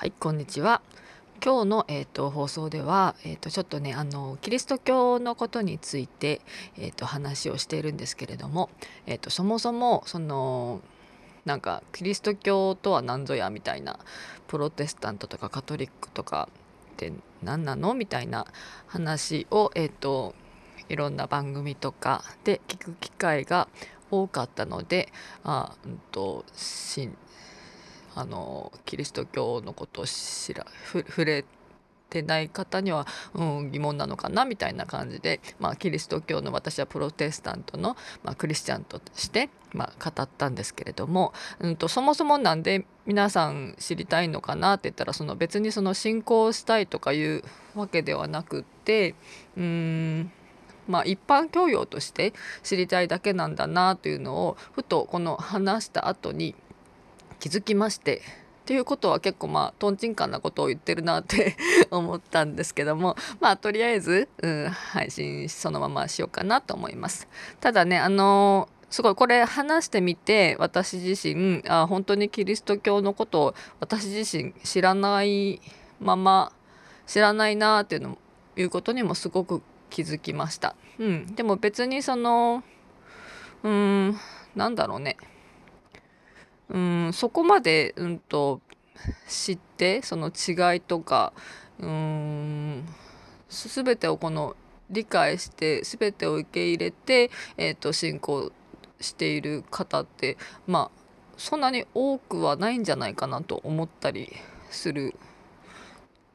はいこんにちは。今日の、えーと、放送では、えーと、ちょっとねあのキリスト教のことについて、えーと、話をしているんですけれども、えー、とそもそもそのなんかキリスト教とは何ぞやみたいなプロテスタントとかカトリックとかって何なの？みたいな話を、えー、といろんな番組とかで聞く機会が多かったのであ、うんと、とあのキリスト教のことを知ら触れてない方には、うん、疑問なのかなみたいな感じで、まあ、キリスト教の私はプロテスタントの、まあ、クリスチャンとして、まあ、語ったんですけれども、うんと、そもそもなんで皆さん知りたいのかなって言ったらその別にその信仰したいとかいうわけではなくってうんまあ、一般教養として知りたいだけなんだなというのをふとこの話した後に気づきましてっていうことは結構まあとんちんかんなことを言ってるなって 思ったんですけどもまあとりあえず、うん、配信そのまましようかなと思います。ただねあのすごいこれ話してみて私自身あ本当にキリスト教のことを私自身知らないまま知らないなっていうのいうことにもすごく気づきました。うん、でも別にそのうんなんだろうねうんそこまで、うんと、知ってその違いとかうん全てをこの理解して全てを受け入れて、えーと、信仰している方ってまあそんなに多くはないんじゃないかなと思ったりする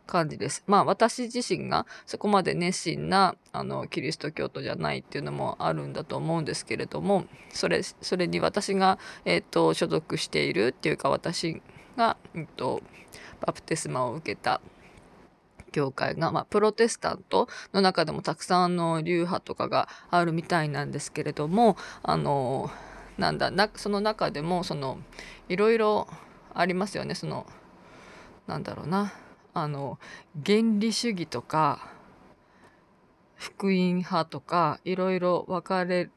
感じです。まあ私自身がそこまで熱心なあのキリスト教徒じゃないっていうのもあるんだと思うんですけれどもそれそれに私が、えーと、所属しているっていうか私が、えーと、バプテスマを受けた教会が、まあ、プロテスタントの中でもたくさんの流派とかがあるみたいなんですけれどもあのなんだなその中でもそのいろいろありますよねそのなんだろうなあの原理主義とか福音派とかいろいろ分かれ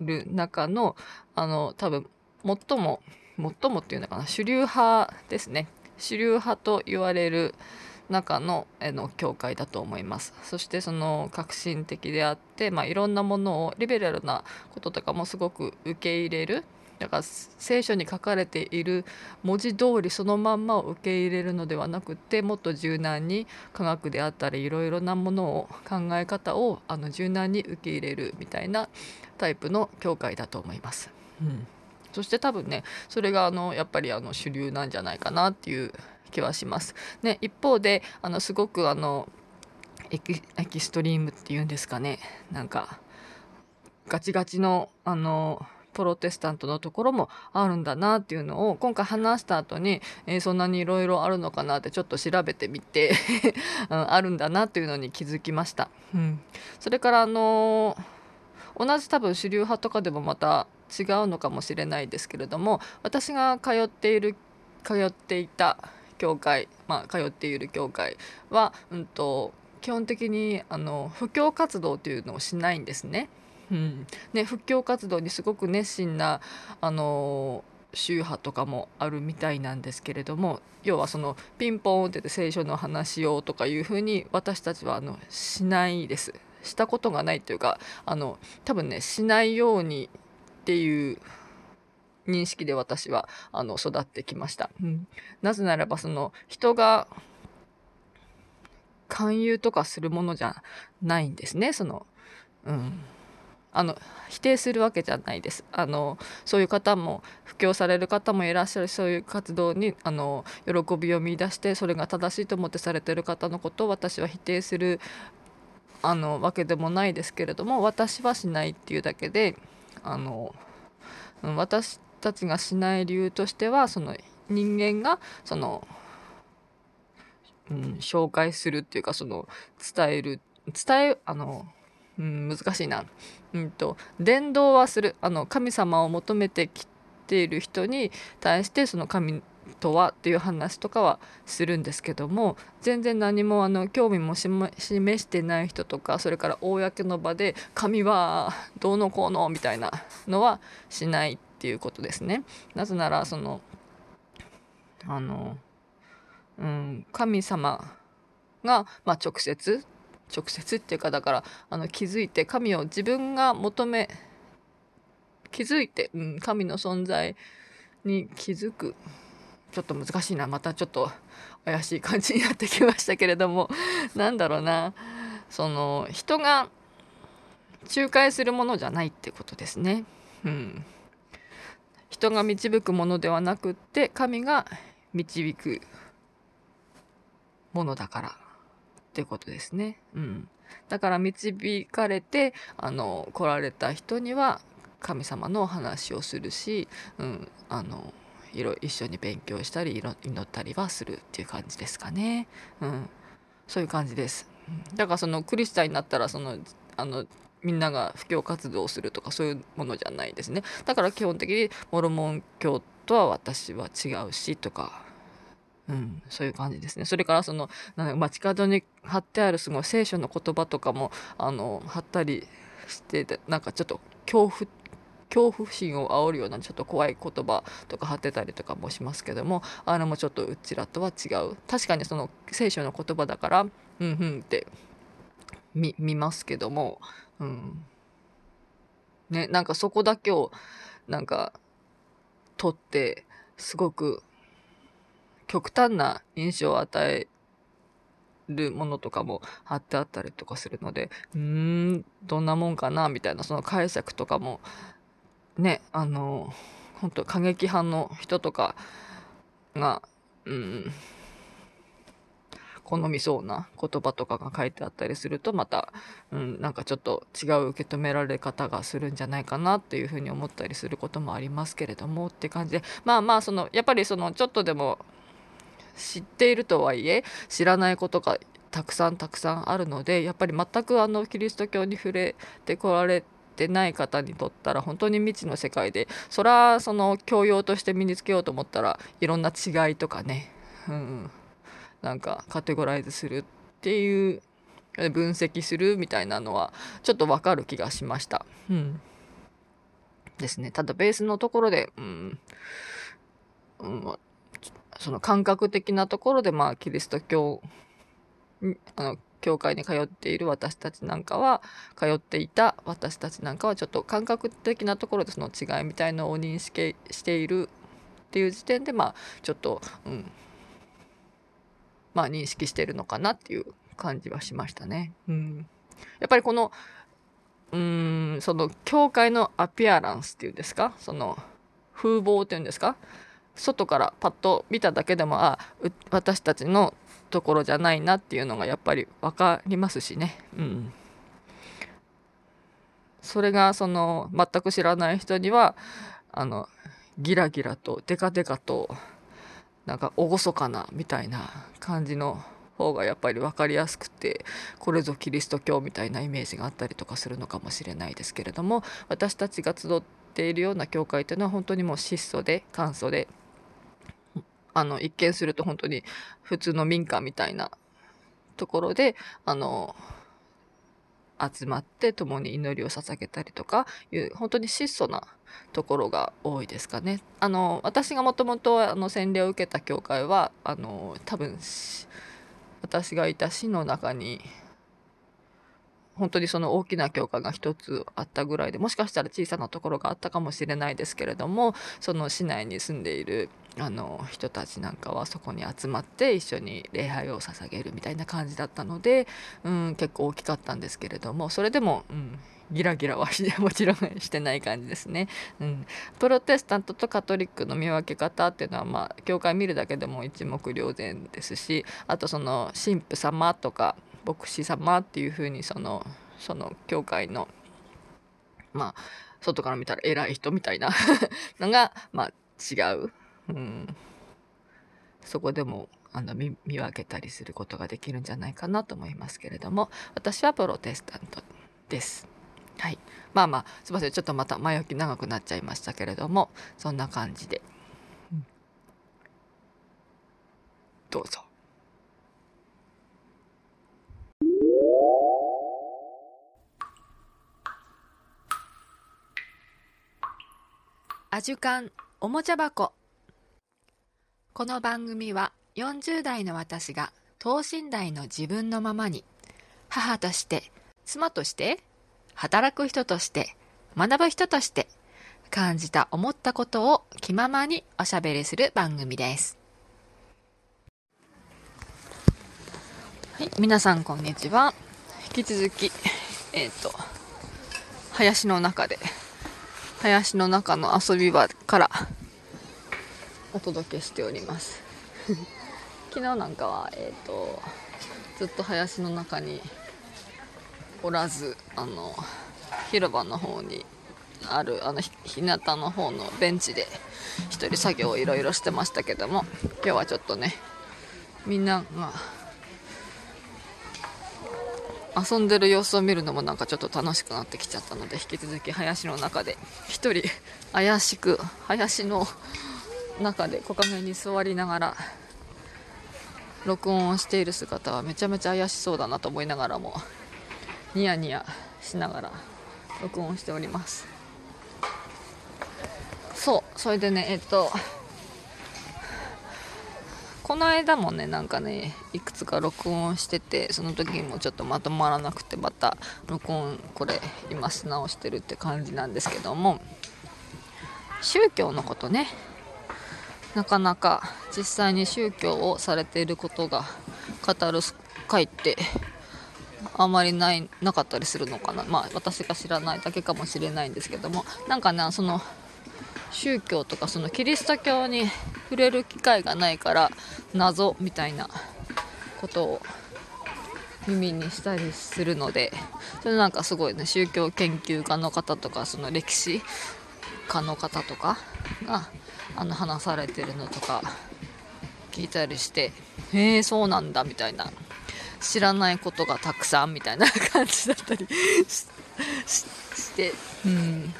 る中のあの多分最も最もっていうのかな主流派ですね。主流派と言われる中のえの教会だと思います。そしてその革新的であって、まあ、いろんなものをリベラルなこととかもすごく受け入れるだから聖書に書かれている文字通りそのまんまを受け入れるのではなくてもっと柔軟に科学であったりいろいろなものを考え方をあの柔軟に受け入れるみたいなタイプの教会だと思います。うんそして多分ねそれがあのやっぱりあの主流なんじゃないかなっていう気はします。ね、一方であのすごくあのエキエキストリームっていうんですかねなんかガチガチのあのプロテスタントのところもあるんだなっていうのを今回話した後に、えー、そんなにいろいろあるのかなってちょっと調べてみて うん、あるんだなっていうのに気づきました。うん、それからあのー、同じ多分主流派とかでもまた違うのかもしれないですけれども私が通っている通っていた教会、まあ、通っている教会は、うんと、基本的にあの布教活動というのをしないんですね。うん。ね、布教活動にすごく熱心なあの宗派とかもあるみたいなんですけれども要はそのピンポンってって聖書の話をとかいうふうに私たちはあのしないです。したことがないというかあの多分ねしないようにっていう認識で私はあの育ってきました、うん、なぜならばその人が勧誘とかするものじゃないんですねその。うん。あの否定するわけじゃないです。あのそういう方も布教される方もいらっしゃる。そういう活動にあの喜びを見いだしてそれが正しいと思ってされてる方のことを私は否定するあのわけでもないですけれども私はしないっていうだけであの私たちがしない理由としてはその人間がその、うん、紹介するっていうかその伝える伝えあのうん、難しいな、うんと、伝道はするあの神様を求めてきている人に対してその神とはっていう話とかはするんですけども全然何もあの興味も示してない人とかそれから公の場で神はどうのこうのみたいなのはしないっていうことですね。なぜならそのあのうん、神様が、まあ、直接直接っていうかだからあの気づいて神を自分が求め気づいて、うん、神の存在に気づく。ちょっと難しいな。またちょっと怪しい感じになってきましたけれども。なんだろうな。その人が仲介するものじゃないってことですね。うん、人が導くものではなくって神が導くものだから。ってことですね。うん、だから導かれてあの来られた人には神様のお話をするし、うん、あのいろ一緒に勉強したり祈ったりはするっていう感じですかね。うん、そういう感じです。だからそのクリスチャンになったらそのあのみんなが布教活動をするとかそういうものじゃないですね。だから基本的にモルモン教とは私は違うしとかうん、そういう感じですね。それからその街角に貼ってあるすごい聖書の言葉とかもあの貼ったりしてなんかちょっと恐怖恐怖心を煽るようなちょっと怖い言葉とか貼ってたりとかもしますけどもあれもちょっとうちらとは違う確かにその聖書の言葉だからうんうんって見ますけども、うん、ねなんかそこだけをなんか取ってすごく極端な印象を与えるものとかも貼ってあったりとかするのでうーんどんなもんかなみたいなその解釈とかもねあの本当過激派の人とかがうん好みそうな言葉とかが書いてあったりするとまた、うん、なんかちょっと違う受け止められ方がするんじゃないかなっていうふうに思ったりすることもありますけれどもって感じで。まあまあそのやっぱりそのちょっとでも知っているとはいえ知らないことがたくさんたくさんあるのでやっぱり全くあのキリスト教に触れてこられてない方にとったら本当に未知の世界でそらその教養として身につけようと思ったらいろんな違いとかね、うん、なんかカテゴライズするっていう分析するみたいなのはちょっとわかる気がしました。うん、ですね。ただベースのところで、うん、うん、その感覚的なところでまあキリスト教あの教会に通っている私たちなんかは通っていた私たちなんかはちょっと感覚的なところでその違いみたいのを認識しているっていう時点でまあちょっと、うん、まあ認識してるのかなっていう感じはしましたね。うん、やっぱりこのうんその教会のアピアランスっていうんですか？その風貌っていうんですか？外からパッと見ただけでもあ私たちのところじゃないなっていうのがやっぱり分かりますしね。うん、それがその全く知らない人にはあのギラギラとデカデカとなんか厳かなみたいな感じの方がやっぱり分かりやすくてこれぞキリスト教みたいなイメージがあったりとかするのかもしれないですけれども私たちが集っているような教会というのは本当にもう質素で簡素であの一見すると本当に普通の民家みたいなところであの集まって共に祈りを捧げたりとかいう本当に質素なところが多いですかね。あの私がもともと洗礼を受けた教会はあの多分私がいた市の中に本当にその大きな教会が一つあったぐらいでもしかしたら小さなところがあったかもしれないですけれどもその市内に住んでいるあの人たちなんかはそこに集まって一緒に礼拝を捧げるみたいな感じだったので、うん、結構大きかったんですけれどもそれでも、うん、ギラギラは もちろんしてない感じですね、うん。プロテスタントとカトリックの見分け方っていうのはまあ教会見るだけでも一目瞭然ですしあとその神父様とか牧師様っていうふうにそのその教会のまあ外から見たら偉い人みたいな のがまあ違う、うん、そこでもあの見見分けたりすることができるんじゃないかなと思いますけれども私はプロテスタントです。はい、まあまあすいません。ちょっとまた前置き長くなっちゃいましたけれどもそんな感じで、うん、どうぞ。アジュカンおもちゃ箱。この番組は40代の私が等身大の自分のままに母として妻として働く人として学ぶ人として感じた思ったことを気ままにおしゃべりする番組です。はい皆さんこんにちは。引き続きえっ、ー、と林の中で林の中の遊び場からお届けしております。昨日なんかはえっ、ー、とずっと林の中におらずあの広場の方にあるあの日向の方のベンチで一人作業をいろいろしてましたけども今日はちょっとねみんなが遊んでる様子を見るのもなんかちょっと楽しくなってきちゃったので引き続き林の中で一人怪しく林の中で木陰に座りながら録音をしている姿はめちゃめちゃ怪しそうだなと思いながらもニヤニヤしながら録音しております。そうそれでねえっとこの間もねなんかねいくつか録音しててその時にもちょっとまとまらなくてまた録音これ今し直してるって感じなんですけども宗教のことねなかなか実際に宗教をされていることが語る回ってあまりないなかったりするのかな。まあ私が知らないだけかもしれないんですけども。なんかねその宗教とかそのキリスト教に触れる機会がないから謎みたいなことを耳にしたりするのでそれなんかすごいね宗教研究家の方とかその歴史家の方とかがあの話されてるのとか聞いたりしてへえそうなんだみたいな知らないことがたくさんみたいな感じだったりしてうん。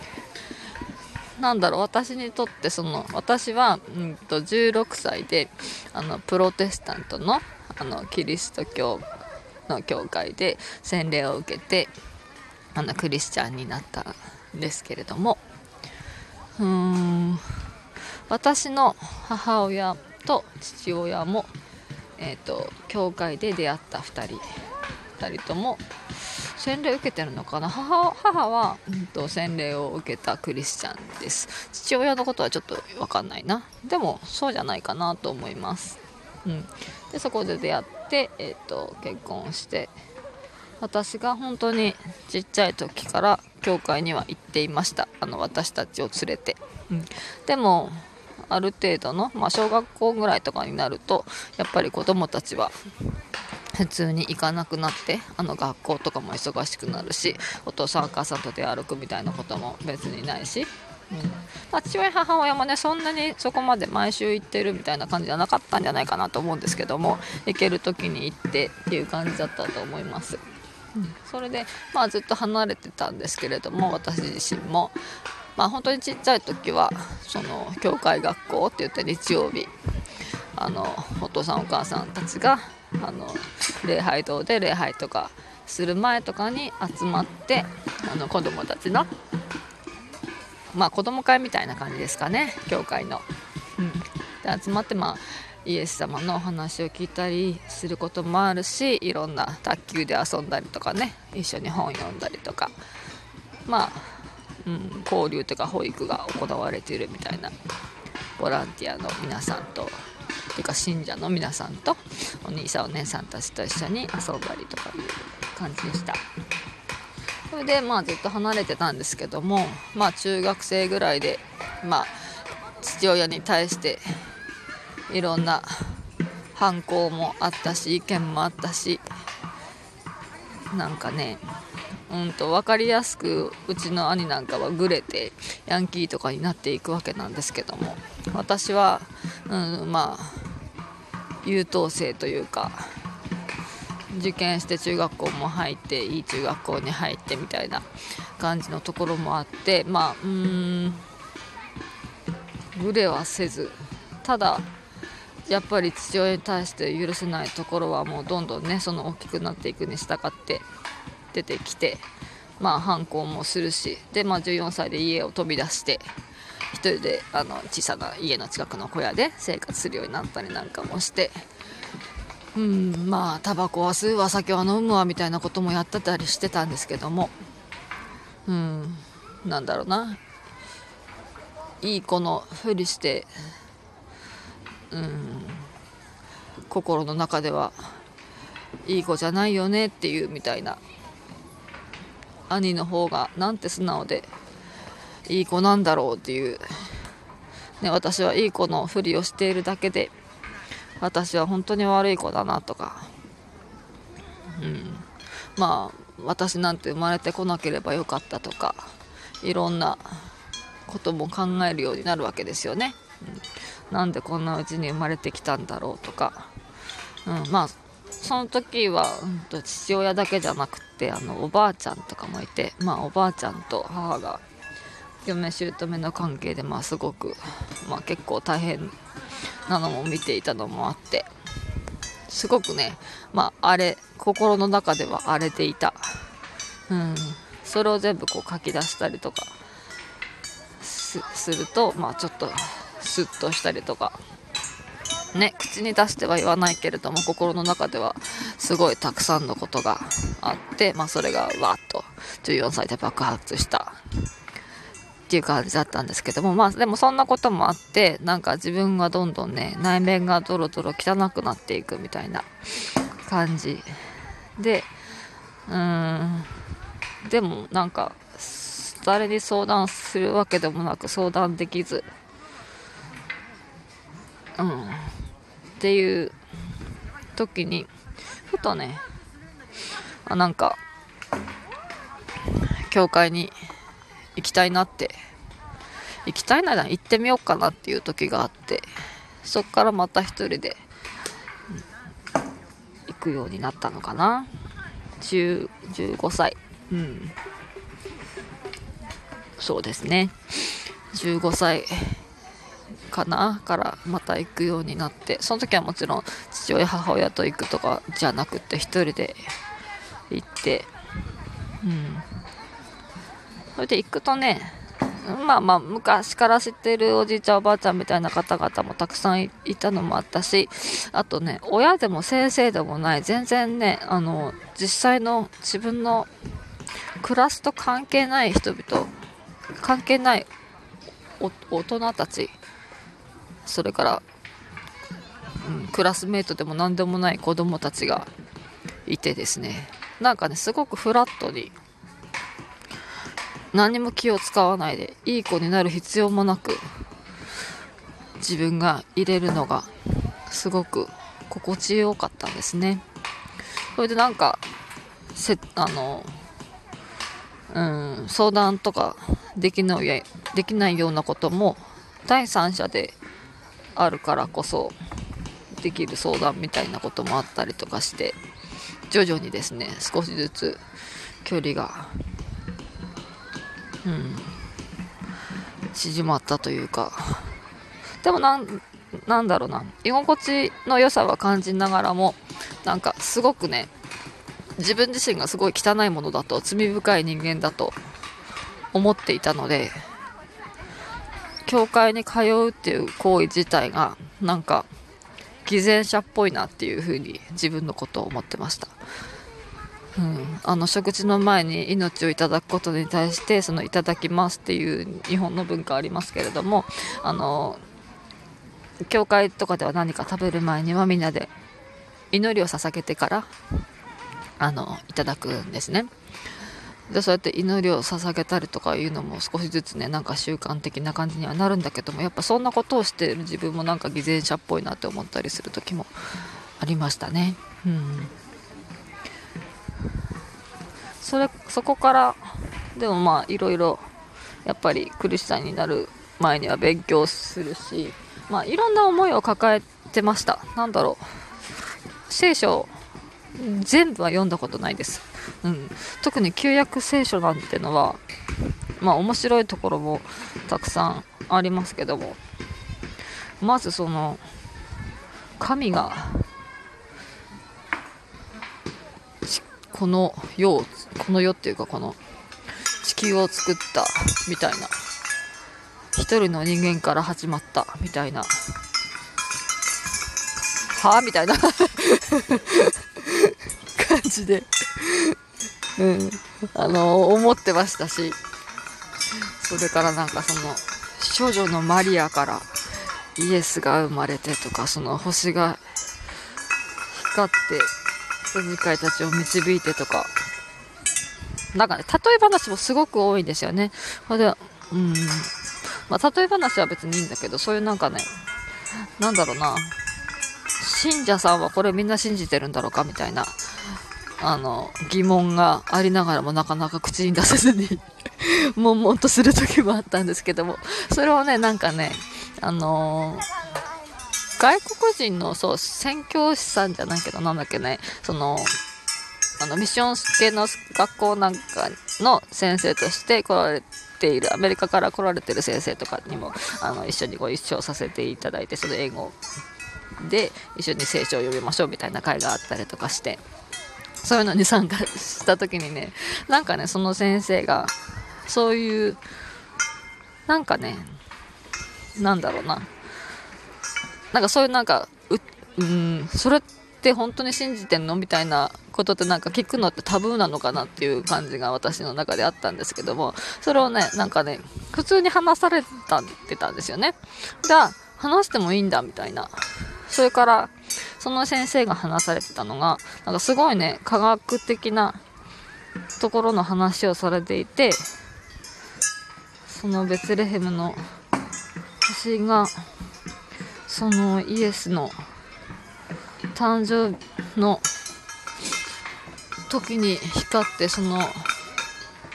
なんだろう私にとってその私は、うんと、16歳であのプロテスタントのあのキリスト教の教会で洗礼を受けてあのクリスチャンになったんですけれどもうーん。私の母親と父親も、えーと、教会で出会った2人2人とも洗礼受けてるのかな。母母は、うんと、洗礼を受けたクリスチャンです。父親のことはちょっと分かんないな。でもそうじゃないかなと思います、うん、でそこで出会って、えーと結婚して私が本当にちっちゃい時から教会には行っていました。あの私たちを連れて、うん、でもある程度の、まあ、小学校ぐらいとかになるとやっぱり子どもたちは普通に行かなくなってあの学校とかも忙しくなるしお父さんお母さんと出歩くみたいなことも別にないし、うんまあ、父親母親もねそんなにそこまで毎週行ってるみたいな感じじゃなかったんじゃないかなと思うんですけども行ける時に行ってっていう感じだったと思います。うん、それで、まあ、ずっと離れてたんですけれども私自身もまあ本当にちっちゃい時はその教会学校って言って日曜日あのお父さんお母さんたちがあの礼拝堂で礼拝とかする前とかに集まってあの子供たちのまあ子供会みたいな感じですかね教会の。うん、で集まってまあイエス様のお話を聞いたりすることもあるしいろんな卓球で遊んだりとかね一緒に本読んだりとかまあうん、交流とか保育が行われているみたいな。ボランティアの皆さんとていうか信者の皆さんとお兄さんお姉さんたちと一緒に遊んだりとかいう感じでした。それでまあずっと離れてたんですけどもまあ中学生ぐらいでまあ父親に対していろんな反抗もあったし意見もあったしなんかねうんと分かりやすくうちの兄なんかはグレてヤンキーとかになっていくわけなんですけども。私は、うん、まあ優等生というか受験して中学校も入っていい中学校に入ってみたいな感じのところもあってまあうんグレはせずただやっぱり父親に対して許せないところはもうどんどんねその大きくなっていくに従って出てきてまあ反抗もするしで、まあ、14歳で家を飛び出して一人であの小さな家の近くの小屋で生活するようになったりなんかもしてうんまあタバコは吸うわ酒は飲むわみたいなこともやってたりしてたんですけどもうんなんだろうな。いい子のふりしてうん心の中ではいい子じゃないよねっていうみたいな兄の方がなんて素直でいい子なんだろうっていう、ね、私はいい子のふりをしているだけで私は本当に悪い子だなとか、うん、まあ私なんて生まれてこなければよかったとかいろんなことも考えるようになるわけですよね。うん、なんでこんなうちに生まれてきたんだろうとか、うん、まあその時は、うんと、父親だけじゃなくてあのおばあちゃんとかもいて、まあ、おばあちゃんと母が嫁姑の関係で、まあ、すごく、まあ、結構大変なのも見ていたのもあってすごくね、まあ、あれ心の中では荒れていた、うん、それを全部こう書き出したりとかすると、まあ、ちょっとスッとしたりとかね、口に出しては言わないけれども心の中ではすごいたくさんのことがあって、まあ、それがわっと14歳で爆発したっていう感じだったんですけどもまあでもそんなこともあってなんか自分がどんどんね内面がドロドロ汚くなっていくみたいな感じでうーんでもなんか誰に相談するわけでもなく相談できずうん。っていう時にふとねあなんか教会に行きたいなって行きたいなら行ってみようかなっていう時があってそっからまた一人で、行くようになったのかな。15歳。うん。そうですね。15歳かなからまた行くようになってその時はもちろん父親母親と行くとかじゃなくて1人で行ってうん。それで行くとねまあまあ昔から知ってるおじいちゃんおばあちゃんみたいな方々もたくさんいたのもあったしあとね親でも先生でもない全然ねあの実際の自分のクラスと関係ない人々関係ない大人たちそれから、うん、クラスメートでも何でもない子供たちがいてですね。なんかねすごくフラットに何も気を使わないでいい子になる必要もなく自分が入れるのがすごく心地よかったんですね。それでなんかせあのうん相談とかできないできないようなことも第三者であるからこそできる相談みたいなこともあったりとかして徐々にですね少しずつ距離がうん縮まったというか。でもなんなんだろうな。居心地の良さは感じながらもなんかすごくね自分自身がすごい汚いものだと罪深い人間だと思っていたので教会に通うっていう行為自体がなんか偽善者っぽいなっていうふうに自分のことを思ってました。うん、あの食事の前に命をいただくことに対してそのいただきますっていう日本の文化ありますけれどもあの教会とかでは何か食べる前にはみんなで祈りを捧げてからあのいただくんですね。でそうやって祈りを捧げたりとかいうのも少しずつねなんか習慣的な感じにはなるんだけどもやっぱそんなことをしている自分もなんか偽善者っぽいなって思ったりする時もありましたね。うん、それそこからでもまあいろいろやっぱりクリスチャンになる前には勉強するし、まあ、いろんな思いを抱えてました。なんだろう聖書全部は読んだことないです。うん、特に旧約聖書なんてのはまあ面白いところもたくさんありますけども。まずその神がこの世をこの世っていうかこの地球を作ったみたいな。一人の人間から始まったみたいな。はあみたいな。感じで、うん、あの思ってましたし。それからなんかその少女のマリアからイエスが生まれてとかその星が光って羊飼いたちを導いてとか。なんかね例え話もすごく多いんですよね。でうん。まあ、例え話は別にいいんだけどそういうなんかねなんだろうな。信者さんはこれみんな信じてるんだろうかみたいなあの疑問がありながらもなかなか口に出せずに 悶々とする時もあったんですけども。それをねなんかねあのー、外国人のそう宣教師さんじゃないけどなんだっけねそのあのミッション系の学校なんかの先生として来られているアメリカから来られてる先生とかにもあの一緒にご一緒させていただいてその英語で一緒に聖書を読みましょうみたいな会があったりとかして。そういうのに参加した時にねなんかねその先生がそういうなんかねなんだろうな。なんかそういうなんかううんそれって本当に信じてんのみたいなことってなんか聞くのってタブーなのかなっていう感じが私の中であったんですけどもそれをねなんかね普通に話されたってたんですよね。じゃあ話してもいいんだみたいなそれからその先生が話されてたのがなんかすごいね科学的なところの話をされていてそのベツレヘムの星がそのイエスの誕生の時に光ってその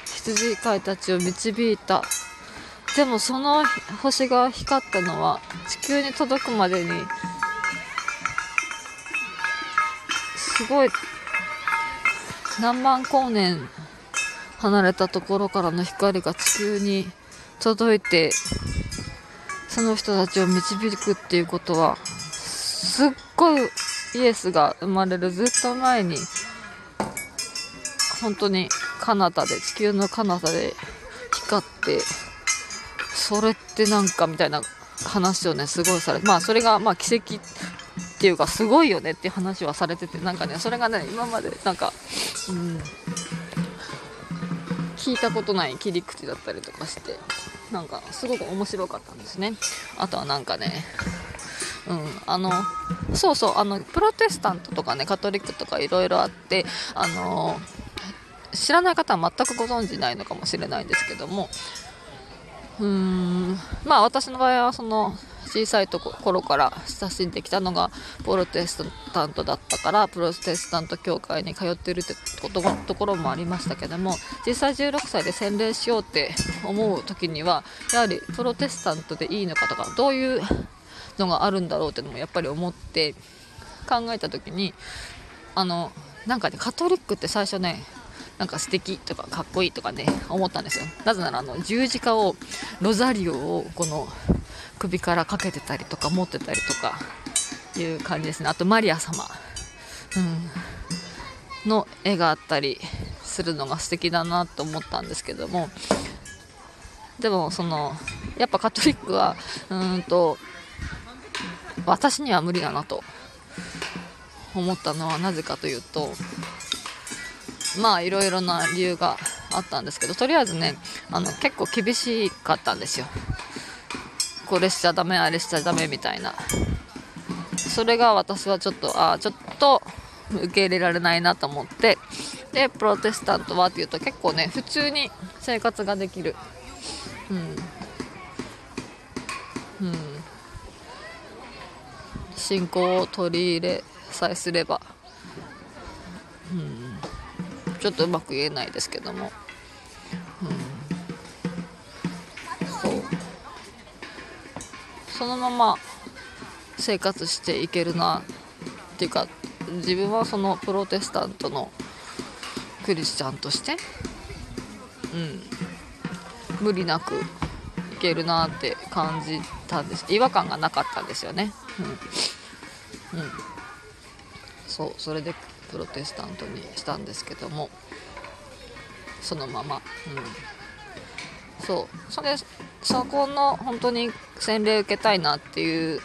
羊飼いたちを導いた。でもその星が光ったのは地球に届くまでにすごい。何万光年離れたところからの光が地球に届いてその人たちを導くっていうことはすっごいイエスが生まれるずっと前に本当に彼方で地球の彼方で光ってそれってなんかみたいな話をねすごいされてまあそれがまあ奇跡ってていうかすごいよねって話はされててなんかねそれがね今までなんかうん聞いたことない切り口だったりとかしてなんかすごく面白かったんですね。あとはなんかねうん、あのそうそうあのプロテスタントとかねカトリックとかいろいろあってあの知らない方は全くご存じないのかもしれないんですけどもうーんまあ私の場合はその小さいところから親しんできたのがプロテスタントだったからプロテスタント教会に通ってるってこところもありましたけども実際16歳で洗礼しようって思う時にはやはりプロテスタントでいいのかとかどういうのがあるんだろうってのもやっぱり思って考えた時にあのなんかねカトリックって最初ねなんか素敵とかかっこいいとかね思ったんですよ。なぜならあの十字架をロザリオをこの首からかけてたりとか持ってたりとかいう感じですね。あとマリア様、うん、の絵があったりするのが素敵だなと思ったんですけども。でもそのやっぱカトリックはうんと私には無理だなと思ったのはなぜかというとまあいろいろな理由があったんですけどとりあえずねあの結構厳しかったんですよ。これしちゃダメあれしちゃダメみたいな。それが私はちょっとああちょっと受け入れられないなと思ってでプロテスタントはっていうと結構ね普通に生活ができる。うん。うん。信仰を取り入れさえすればちょっとうまく言えないですけども。うん。そのまま生活していけるなっていうか自分はそのプロテスタントのクリスチャンとしてうん。無理なくいけるなって感じたんです。違和感がなかったんですよね。うん、うん、そうそれでプロテスタントにしたんですけどもそのまま、うん、そう。それそこの本当に洗礼受けたいなっていう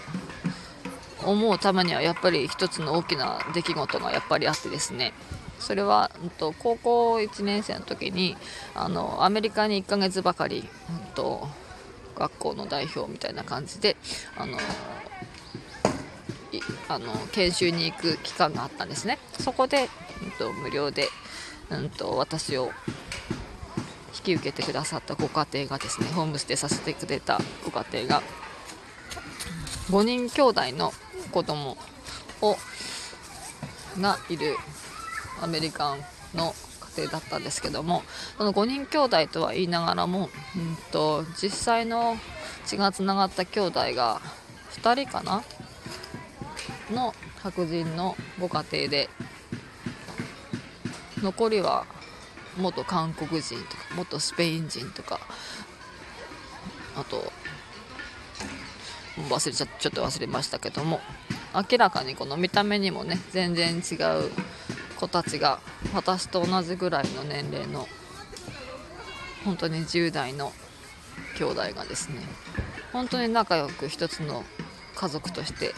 思うためにはやっぱり一つの大きな出来事がやっぱりあってですね。それは、うん、と高校1年生の時にあのアメリカに1ヶ月ばかり、うんと、学校の代表みたいな感じであのあの研修に行く期間があったんですね。そこで、うんと、無料で、うんと、私を引き受けてくださったご家庭がですねホームステイさせてくれたご家庭が5人兄弟の子供をがいるアメリカンの家庭だったんですけどもその5人兄弟とは言いながらも、うんと、実際の血がつながった兄弟が2人かなの白人のご家庭で残りは元韓国人とか元スペイン人とかあと忘れちゃちょっと忘れましたけども明らかにこの見た目にもね全然違う子たちが私と同じぐらいの年齢の本当に10代の兄弟がですね本当に仲良く一つの家族として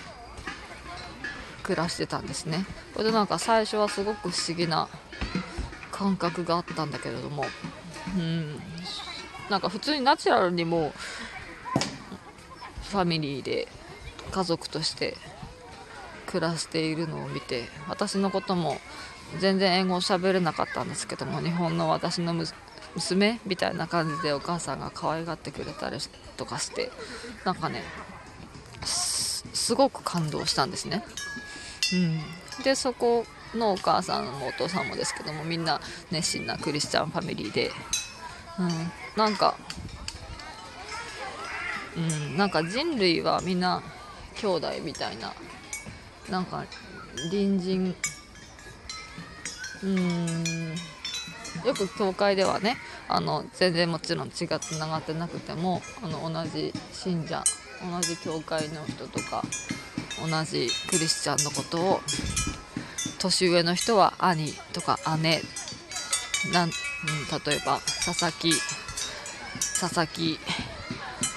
暮らしてたんですね。これでなんか最初はすごく不思議な感覚があったんだけれども。うん。なんか普通にナチュラルにもファミリーで家族として暮らしているのを見て私のことも全然英語を喋れなかったんですけども日本の私の娘みたいな感じでお母さんが可愛がってくれたりとかしてなんかねすごく感動したんですね。うん、でそこのお母さんもお父さんもですけどもみんな熱心なクリスチャンファミリーで、うん、なんか、うん、なんか人類はみんな兄弟みたいな。なんか隣人。うん。よく教会ではねあの全然もちろん血がつながってなくてもあの同じ信者同じ教会の人とか同じクリスチャンのことを年上の人は兄とか姉なん、うん、例えば佐々木佐々木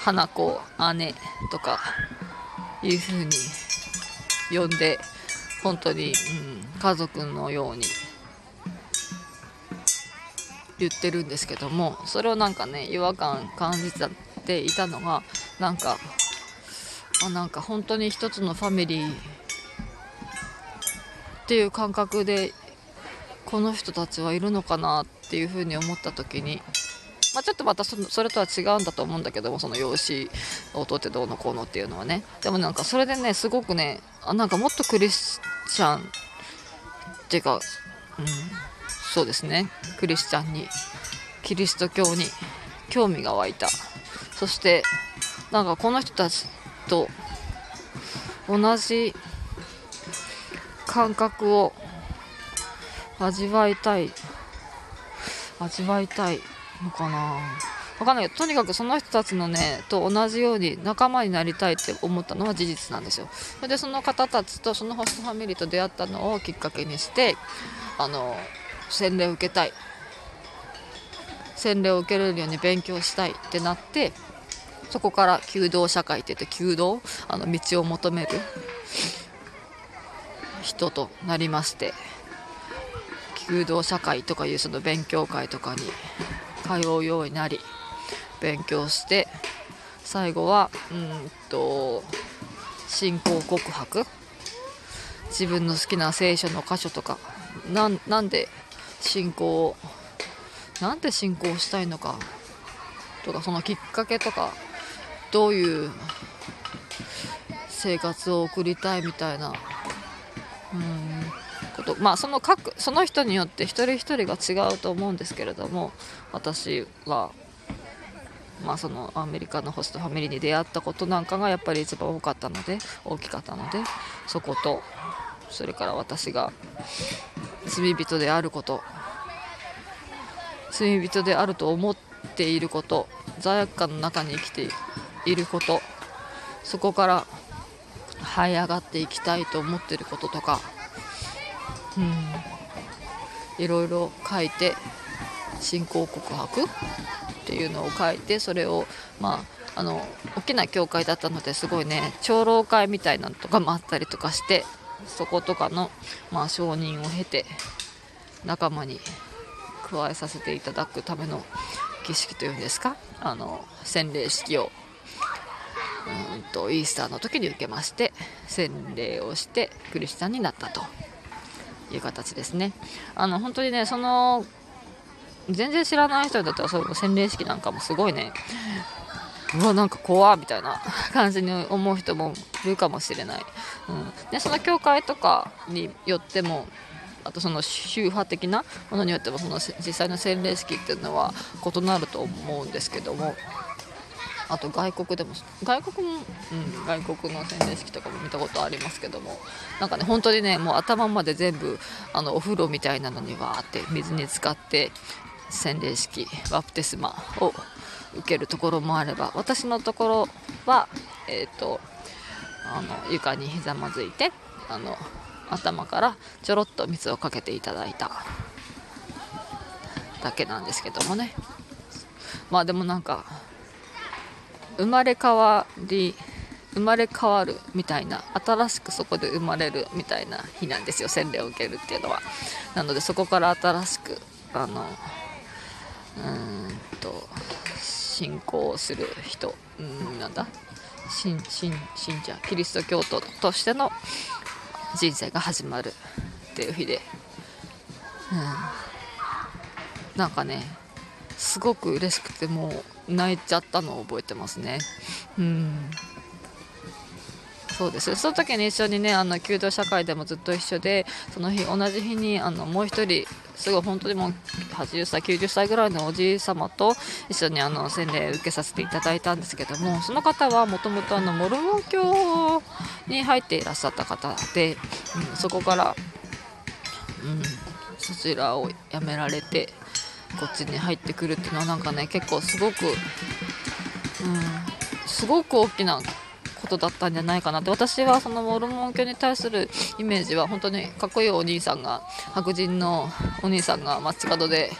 花子姉とかいうふうに呼んで本当に、うん、家族のように言ってるんですけどもそれをなんかね違和感感じちゃっていたのがなんかあなんか本当に一つのファミリー。っていう感覚でこの人たちはいるのかなっていうふうに思った時に、まあ、ちょっとまたそれとは違うんだと思うんだけどもその養子を取ってどうのこうのっていうのはね。でもなんかそれでねすごくねあなんかもっとクリスチャンっていうか、うん、そうですね。クリスチャンにキリスト教に興味が湧いた。そしてなんかこの人たちと同じ感覚を味わいたい味わいたいのかな。分かんないとにかくその人たちのねと同じように仲間になりたいって思ったのは事実なんですよ。それでその方たちとそのホストファミリーと出会ったのをきっかけにしてあの洗礼を受けたい。洗礼を受けれるように勉強したいってなってそこから弓道社会って言って弓道あの道を求める人となりまして弓道社会とかいうその勉強会とかに通うようになり勉強して最後はうんと信仰告白。自分の好きな聖書の箇所とかなんで信仰なんで信仰したいのかとかそのきっかけとかどういう生活を送りたいみたいな。うん。こと。まあその各その人によって一人一人が違うと思うんですけれども私はまあそのアメリカのホストファミリーに出会ったことなんかがやっぱり一番多かったので大きかったのでそことそれから私が罪人であること罪人であると思っていること罪悪感の中に生きている。いること。そこから這い上がっていきたいと思ってることとか。うん。いろいろ書いて信仰告白？ってっていうのを書いてそれをまああの大きな教会だったのですごいね長老会みたいなのとかもあったりとかしてそことかの、まあ、承認を経て仲間に加えさせていただくための儀式というんですか？あの洗礼式をうんとイースターの時に受けまして洗礼をしてクリスチャンになったという形ですね。あの本当にねその全然知らない人だったらそういう洗礼式なんかもすごいねうわなんか怖みたいな感じに思う人もいるかもしれない、うん、でその教会とかによってもあとその宗派的なものによってもその実際の洗礼式っていうのは異なると思うんですけどもあと外国でも外国も、うん、外国の洗礼式とかも見たことありますけどもなんかね本当にねもう頭まで全部あのお風呂みたいなのにわーって水に浸かって洗礼式バプテスマを受けるところもあれば私のところは、えーと、あの床にひざまずいてあの頭からちょろっと水をかけていただいた。だけなんですけどもね。まあでもなんか生まれ変わり生まれ変わるみたいな新しくそこで生まれるみたいな日なんですよ洗礼を受けるっていうのは。なのでそこから新しくあのうんと信仰する人うんなんだ？信信信者キリスト教徒としての人生が始まるっていう日で、うん、なんかねすごく嬉しくてもう泣いちゃったのを覚えてますね。うんそうですその時に一緒にねあの弓道社会でもずっと一緒でその日同じ日にあのもう1人すごい本当にもう80歳90歳ぐらいのおじい様と一緒にあの洗礼受けさせていただいたんですけどもその方はもともとモルモン教に入っていらっしゃった方で、うん、そこから、うん、そちらを辞められてこっちに入ってくるっていうのはなんかね結構すごく、うん、すごく大きなことだったんじゃないかなって。私はそのモルモン教に対するイメージは本当にかっこいいお兄さんが白人のお兄さんが街角で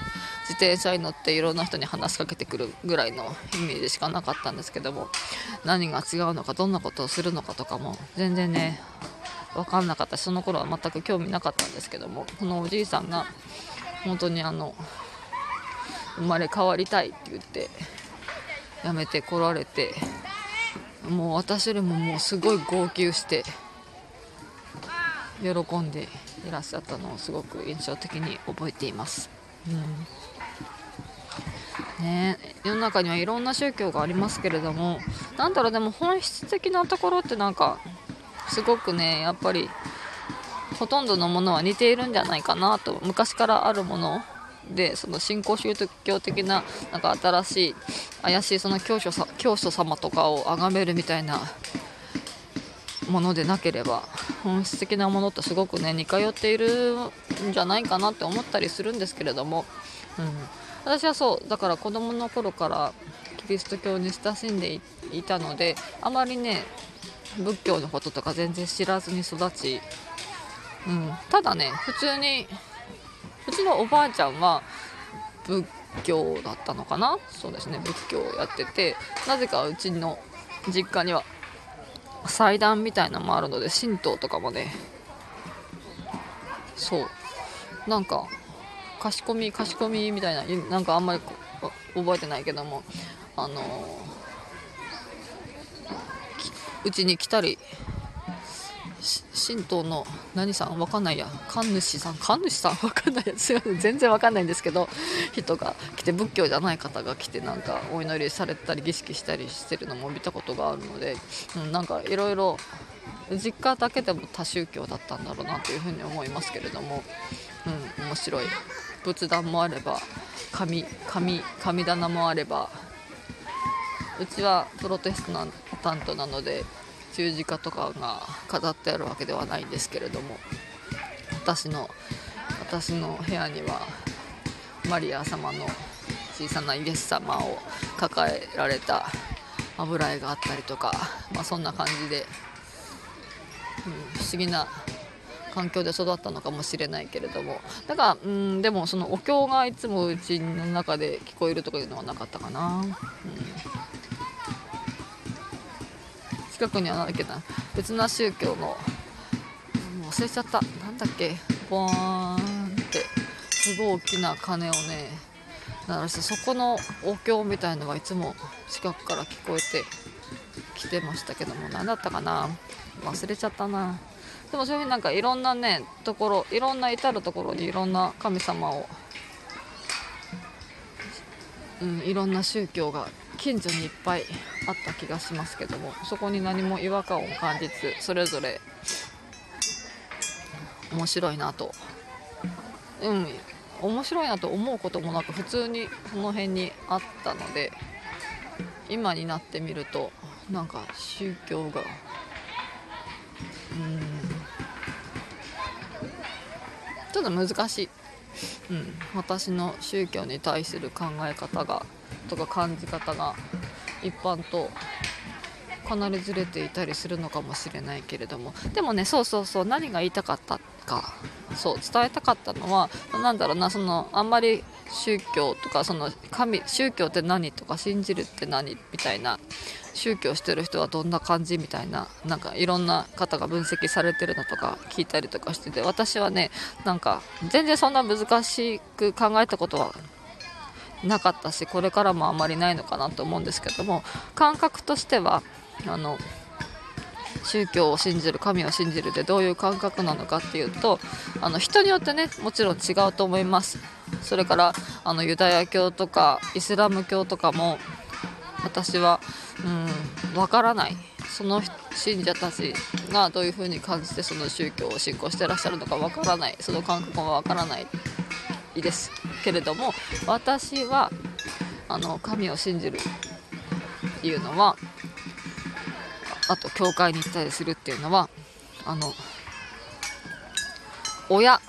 自転車に乗っていろんな人に話しかけてくるぐらいのイメージしかなかったんですけども何が違うのかどんなことをするのかとかも全然ね分かんなかった。しその頃は全く興味なかったんですけどもそのおじいさんが本当にあの生まれ変わりたいって言って辞めてこられてもう私よりももうすごい号泣して喜んでいらっしゃったのをすごく印象的に覚えています。うんね、世の中にはいろんな宗教がありますけれどもなんだろうでも本質的なところってなんかすごくねやっぱりほとんどのものは似ているんじゃないかなと昔からあるものでその新興宗教的ななんか新しい怪しいその教祖さ教祖様とかを崇めるみたいなものでなければ本質的なものとすごくね似通っているんじゃないかなって思ったりするんですけれども、うん、私はそうだから子供の頃からキリスト教に親しんでいたのであまりね仏教のこととか全然知らずに育ち、うん、ただね普通にうちのおばあちゃんは仏教だったのかな？そうですね仏教をやっててなぜかうちの実家には祭壇みたいなのもあるので神道とかもねそうなんか貸し込み貸し込みみたいななんかあんまり覚えてないけどもあのうちに来たり神道の何さん？わかんないや。神主さん？神主さん？わかんない。やすいません。全然わかんないんですけど人が来て仏教じゃない方が来てなんかお祈りされたり儀式したりしてるのも見たことがあるので、うん、なんかいろいろ実家だけでも多宗教だったんだろうなというふうに思いますけれども、うん、面白い。仏壇もあれば神神神棚もあればうちはプロテスタントなので十字架とかが飾ってあるわけではないんですけれども私の私の部屋にはマリア様の小さなイエス様を抱えられた油絵があったりとか、まあ、そんな感じで、うん、不思議な環境で育ったのかもしれないけれども。だからうんでもそのお経がいつもうちの中で聞こえるとかいうのはなかったかな、うん、近くには何だっけな別な宗教のもう忘れちゃった。なんだっけ？ボーンってすごい大きな鐘をね鳴らしてそこのお経みたいのはいつも近くから聞こえてきてましたけども何だったかな？忘れちゃったな。でもそういうふうになんかいろんなねところいろんな至るところにいろんな神様を、うん、いろんな宗教が近所にいっぱいあった気がしますけどもそこに何も違和感を感じずそれぞれ。面白いなと。うん面白いなと思うこともなく普通にその辺にあったので今になってみるとなんか宗教が。うん。ちょっと難しい、うん、私の宗教に対する考え方がとか感じ方が一般とかなりずれていたりするのかもしれないけれども。でもねそうそうそう何が言いたかったかそう伝えたかったのは何だろうなそのあんまり宗教とかその神宗教って何とか信じるって何みたいな宗教してる人はどんな感じみたいななんかいろんな方が分析されてるのとか聞いたりとかしてて私はねなんか全然そんな難しく考えたことはなかったしこれからもあんまりないのかなと思うんですけども感覚としてはあの宗教を信じる神を信じるでどういう感覚なのかっていうとあの人によってねもちろん違うと思います。それからあのユダヤ教とかイスラム教とかも私はうんわからない。その信者たちがどういうふうに感じてその宗教を信仰してらっしゃるのかわからない。その感覚もわからない。ですけれども私はあの神を信じるっていうのはあと教会に行ったりするっていうのはあの親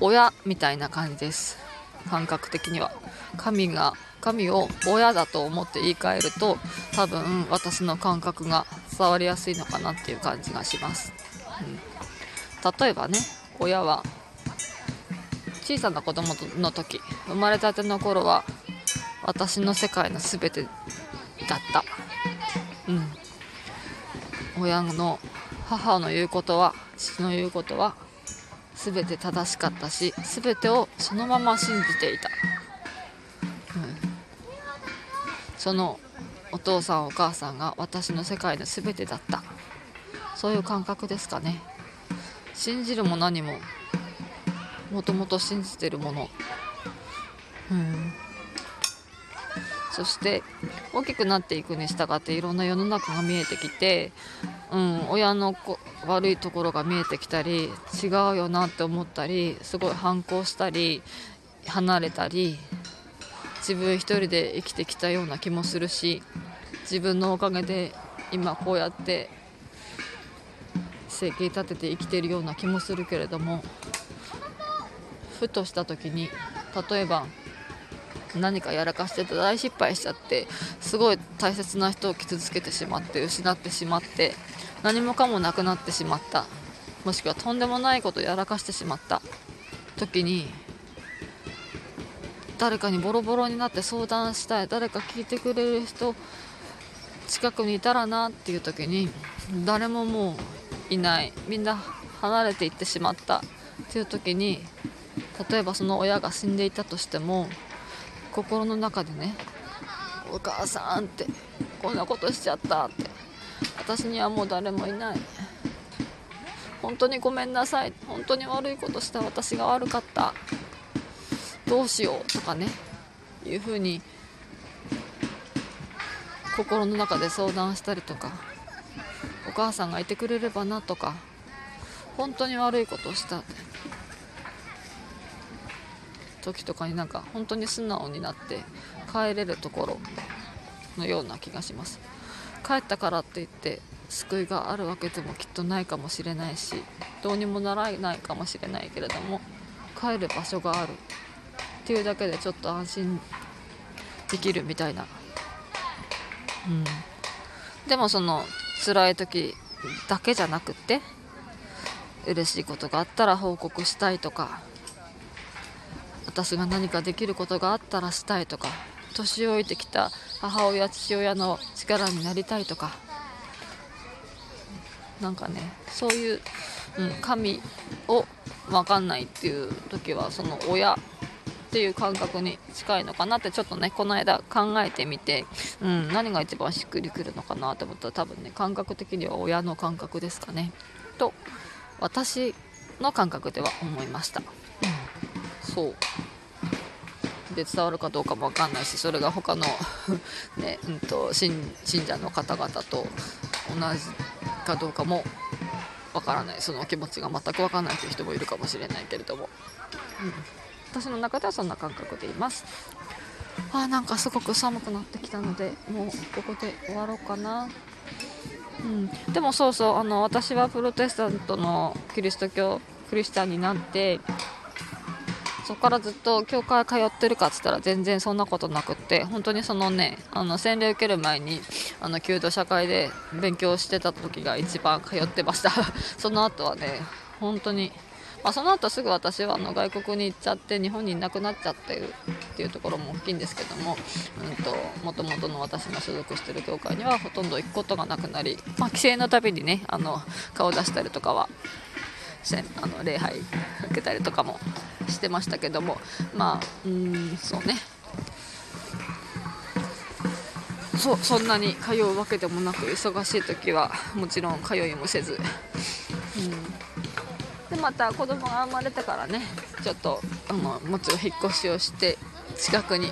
親みたいな感じです。感覚的には。神が神を親だと思って言い換えると多分私の感覚が伝わりやすいのかなっていう感じがします、うん、例えばね親は小さな子供の時生まれたての頃は私の世界の全てだった。うん。親の母の言うことは父の言うことは全て正しかったし全てをそのまま信じていた、うん、そのお父さんお母さんが私の世界の全てだった。そういう感覚ですかね。信じるも何ももともと信じてるもの。うん。そして大きくなっていくに従っていろんな世の中が見えてきて、うん、親の悪いところが見えてきたり違うよなって思ったりすごい反抗したり離れたり自分一人で生きてきたような気もするし自分のおかげで今こうやって生計立てて生きてるような気もするけれどもふとした時に例えば何かやらかしてて大失敗しちゃってすごい大切な人を傷つけてしまって失ってしまって何もかもなくなってしまったもしくはとんでもないことをやらかしてしまった時に誰かにボロボロになって相談したい誰か聞いてくれる人近くにいたらなっていう時に誰ももういない。みんな離れていってしまった。っていう時に例えばその親が死んでいたとしても心の中でね「お母さん」って「こんなことしちゃった」って「私にはもう誰もいない」「本当にごめんなさい」「本当に悪いことした私が悪かった」「どうしよう」とかねいうふうに心の中で相談したりとかお母さんがいてくれればなとか本当に悪いことをしたって。時とかになんか本当に素直になって帰れるところのような気がします。帰ったからって言って救いがあるわけでもきっとないかもしれないしどうにもならないかもしれないけれども帰る場所があるっていうだけでちょっと安心できるみたいな、うん、でもその辛い時だけじゃなくって嬉しいことがあったら報告したいとか私が何かできることがあったらしたいとか年老いてきた母親父親の力になりたいとかなんかねそういう、うん、神を分かんないっていう時はその親っていう感覚に近いのかなってちょっとねこの間考えてみて、うん、何が一番しっくりくるのかなと思ったら多分ね感覚的には親の感覚ですかね。と私の感覚では思いました、うん、そうで伝わるかどうかも分かんないしそれが他の ねうんと信信者の方々と同じかどうかも分からない。その気持ちが全く分からないという人もいるかもしれないけれども、うん、私の中ではそんな感覚でいます。あなんかすごく寒くなってきたのでもうここで終わろうかな。うん、でもそうそうあの私はプロテスタントのキリスト教クリスチャンになってそこからずっと教会通ってるかっつったら全然そんなことなくって本当にそのねあの洗礼受ける前にあの弓道社会で勉強してた時が一番通ってました。その後はね本当にまあ、その後すぐ私はあの外国に行っちゃって日本にいなくなっちゃってるっていうところも大きいんですけどももともとの私の所属してる教会にはほとんど行くことがなくなり、まあ、帰省のたびにねあの顔出したりとかはあの礼拝受けたりとかもしてましたけどもまあうんそうね。そそんなに通うわけでもなく忙しい時はもちろん通いもせず、うん、でまた子供が生まれてからねちょっとあのもちろん引っ越しをして近くに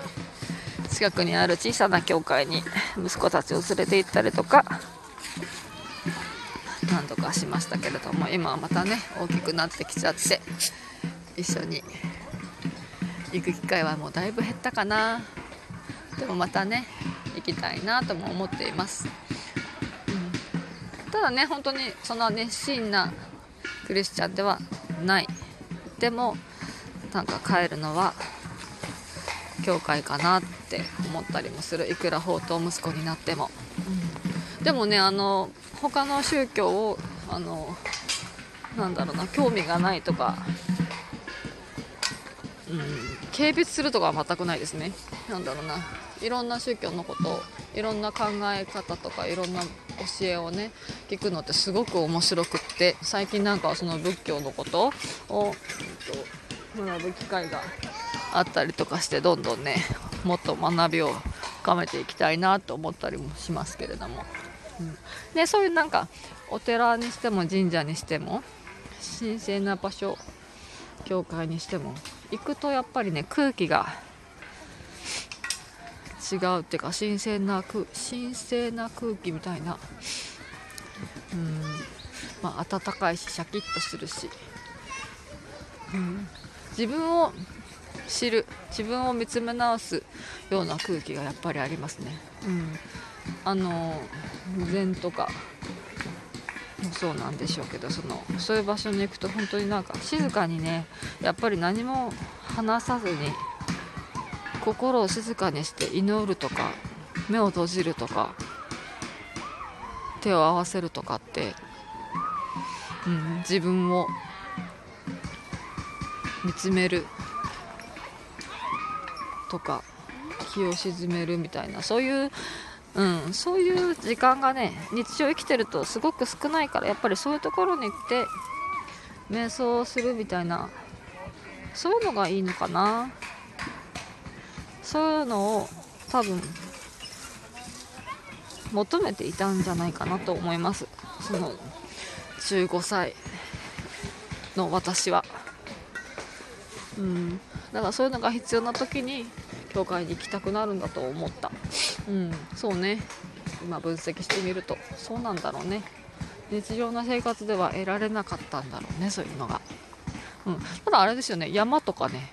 近くにある小さな教会に息子たちを連れて行ったりとか何度かしましたけれども今はまたね大きくなってきちゃって一緒に行く機会はもうだいぶ減ったかな。でもまたね行きたいなとも思っています、うん、ただね本当にそんな熱心なクリスチャンではない。でもなんか帰るのは教会かなって思ったりもする。いくら宝刀息子になっても、うん、でもねあの他の宗教をあのなんだろうな興味がないとかうん、軽蔑するとかは全くないですね。なんだろうないろんな宗教のこといろんな考え方とかいろんな教えをね聞くのってすごく面白くって最近なんかはその仏教のことを、うん、学ぶ機会があったりとかしてどんどんねもっと学びを深めていきたいなと思ったりもしますけれども、うん、でそういうなんかお寺にしても神社にしても神聖な場所教会にしても行くとやっぱりね空気が違うっていうか新鮮な空神聖な空気みたいなうん。まあ暖かいしシャキッとするし、うん、自分を知る自分を見つめ直すような空気がやっぱりありますね。うん、あの禅とかもそうなんでしょうけどそのそういう場所に行くと本当になんか静かにねやっぱり何も話さずに心を静かにして祈るとか目を閉じるとか手を合わせるとかって、うん、自分を見つめるとか気を鎮めるみたいなそういううん、そういう時間がね日常生きてるとすごく少ないからやっぱりそういうところに行って瞑想をするみたいなそういうのがいいのかな。そういうのを多分求めていたんじゃないかなと思います。その15歳の私は。うん。だからそういうのが必要な時に教会に行きたくなるんだと思った。うんそうね。今分析してみるとそうなんだろうね。日常の生活では得られなかったんだろうねそういうのが、うん、ただあれですよね山とかね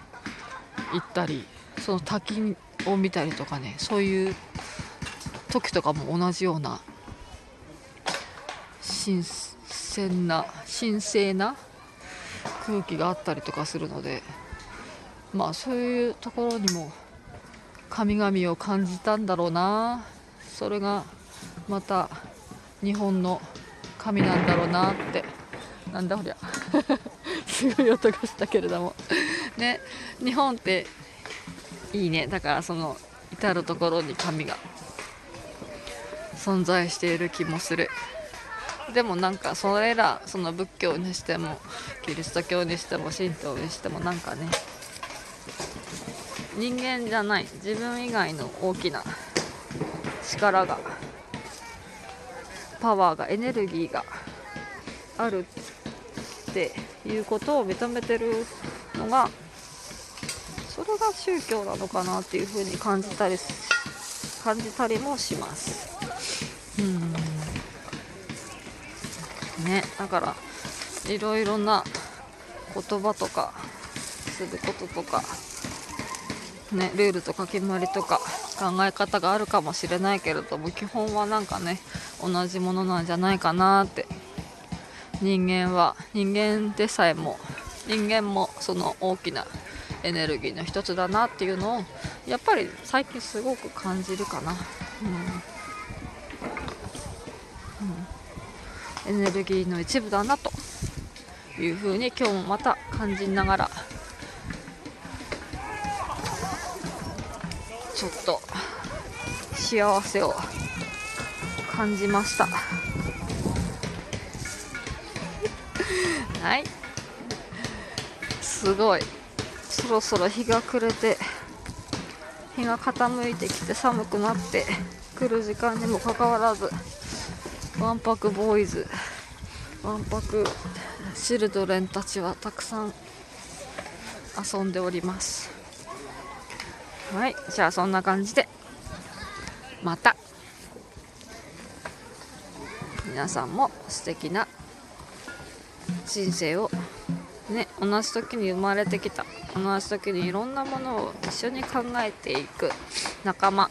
行ったりその滝を見たりとかねそういう時とかも同じような新鮮な神聖な空気があったりとかするのでまあそういうところにも神々を感じたんだろうな。それがまた日本の神なんだろうなって、なんだこりゃ。すごい音がしたけれども。ね。日本っていいね。だからその至る所に神が。存在している気もする。でもなんかそれらその仏教にしてもキリスト教にしても神道にしてもなんかね人間じゃない。自分以外の大きな力がパワーがエネルギーがあるっていうことを認めてるのがそれが宗教なのかなっていうふうに感じたり感じたりもします。うん。ねだからいろいろな言葉とかすることとかねルールとか決まりとか考え方があるかもしれないけれども基本はなんかね同じものなんじゃないかなって。人間は人間でさえも人間もその大きなエネルギーの一つだなっていうのをやっぱり最近すごく感じるかな、うん、うん、エネルギーの一部だなというふうに今日もまた感じながらちょっと幸せを感じました。はい。すごい。そろそろ日が暮れて日が傾いてきて寒くなってくる時間にもかかわらずわんぱくボーイズわんぱくシルドレンたちはたくさん遊んでおります。はいじゃあそんな感じでまた。皆さんも素敵な人生をね同じ時に生まれてきた。同じ時にいろんなものを一緒に考えていく仲間。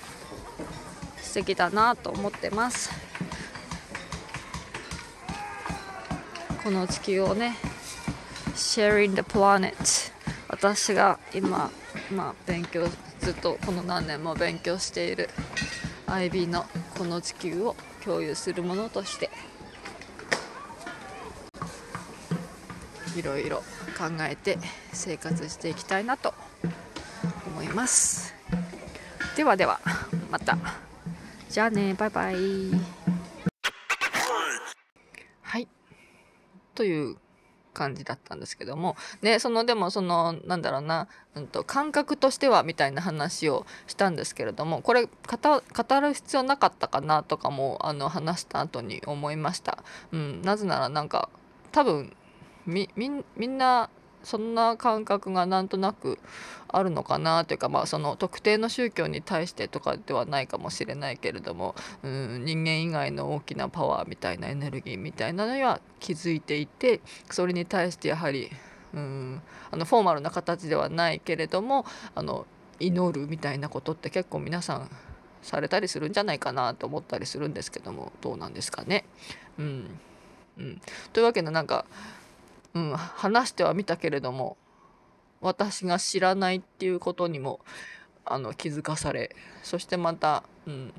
素敵だなと思ってます。この地球をね Sharing the planet 私が今、まあ、勉強ずっとこの何年も勉強している IB のこの地球を共有するものとしていろいろ考えて生活していきたいなと思います。ではではまた。じゃあねバイバイ。はい。という感じだったんですけどもねそのでもそのなんだろうな、うんと、感覚としてはみたいな話をしたんですけれどもこれ語る必要なかったかなとかもあの話した後に思いました。うん、なぜならなんか多分みみんなそんな感覚がなんとなくあるのかなというか、まあ、その特定の宗教に対してとかではないかもしれないけれども、うん、人間以外の大きなパワーみたいなエネルギーみたいなのには気づいていてそれに対してやはり、うん、あのフォーマルな形ではないけれどもあの祈るみたいなことって結構皆さんされたりするんじゃないかなと思ったりするんですけどもどうなんですかね。うんうん、というわけでなんかうん、話してはみたけれども私が知らないっていうことにもあの気づかされそしてまた、うん、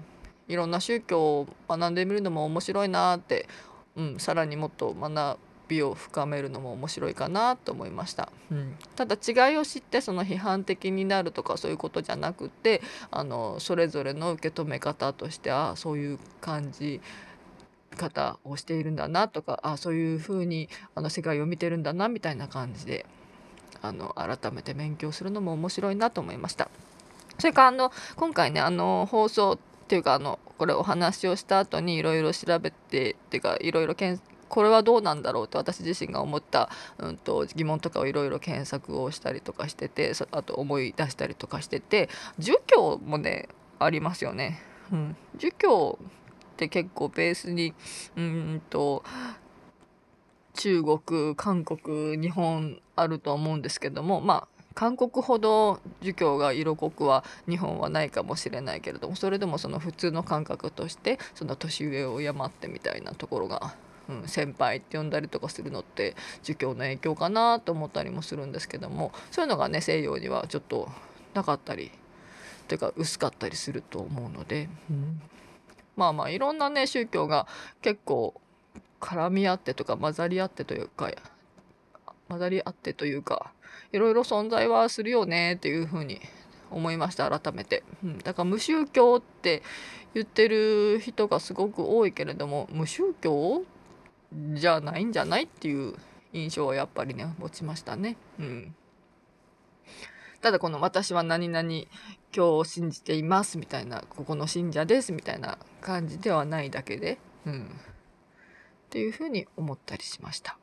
いろんな宗教を学んでみるのも面白いなって、うん、さらにもっと学びを深めるのも面白いかなと思いました、うん、ただ違いを知ってその批判的になるとかそういうことじゃなくてあのそれぞれの受け止め方としてあそういう感じ方をしているんだなとかあそういうふうにあの世界を見てるんだなみたいな感じであの改めて勉強するのも面白いなと思いました。それからあの今回ねあの放送っていうかあのこれお話をした後にいろいろ調べてっていうかいろいろこれはどうなんだろうって私自身が思った、うんと、疑問とかをいろいろ検索をしたりとかしててあと思い出したりとかしてて儒教もねありますよね。うん、儒教って結構ベースにうんと中国韓国日本あると思うんですけどもまあ韓国ほど儒教が色濃くは日本はないかもしれないけれどもそれでもその普通の感覚としてその年上を敬ってみたいなところが、うん、先輩って呼んだりとかするのって儒教の影響かなと思ったりもするんですけどもそういうのがね西洋にはちょっとなかったりというか薄かったりすると思うので、うん、まあまあいろんなね宗教が結構絡み合ってとか混ざり合ってというか混ざり合ってというかいろいろ存在はするよねっていうふうに思いました改めて、うん、だから無宗教って言ってる人がすごく多いけれども無宗教じゃないんじゃないっていう印象はやっぱりね持ちましたね。うん。ただこの私は何々教を信じていますみたいなここの信者ですみたいな感じではないだけで、うん、っていうふうに思ったりしました。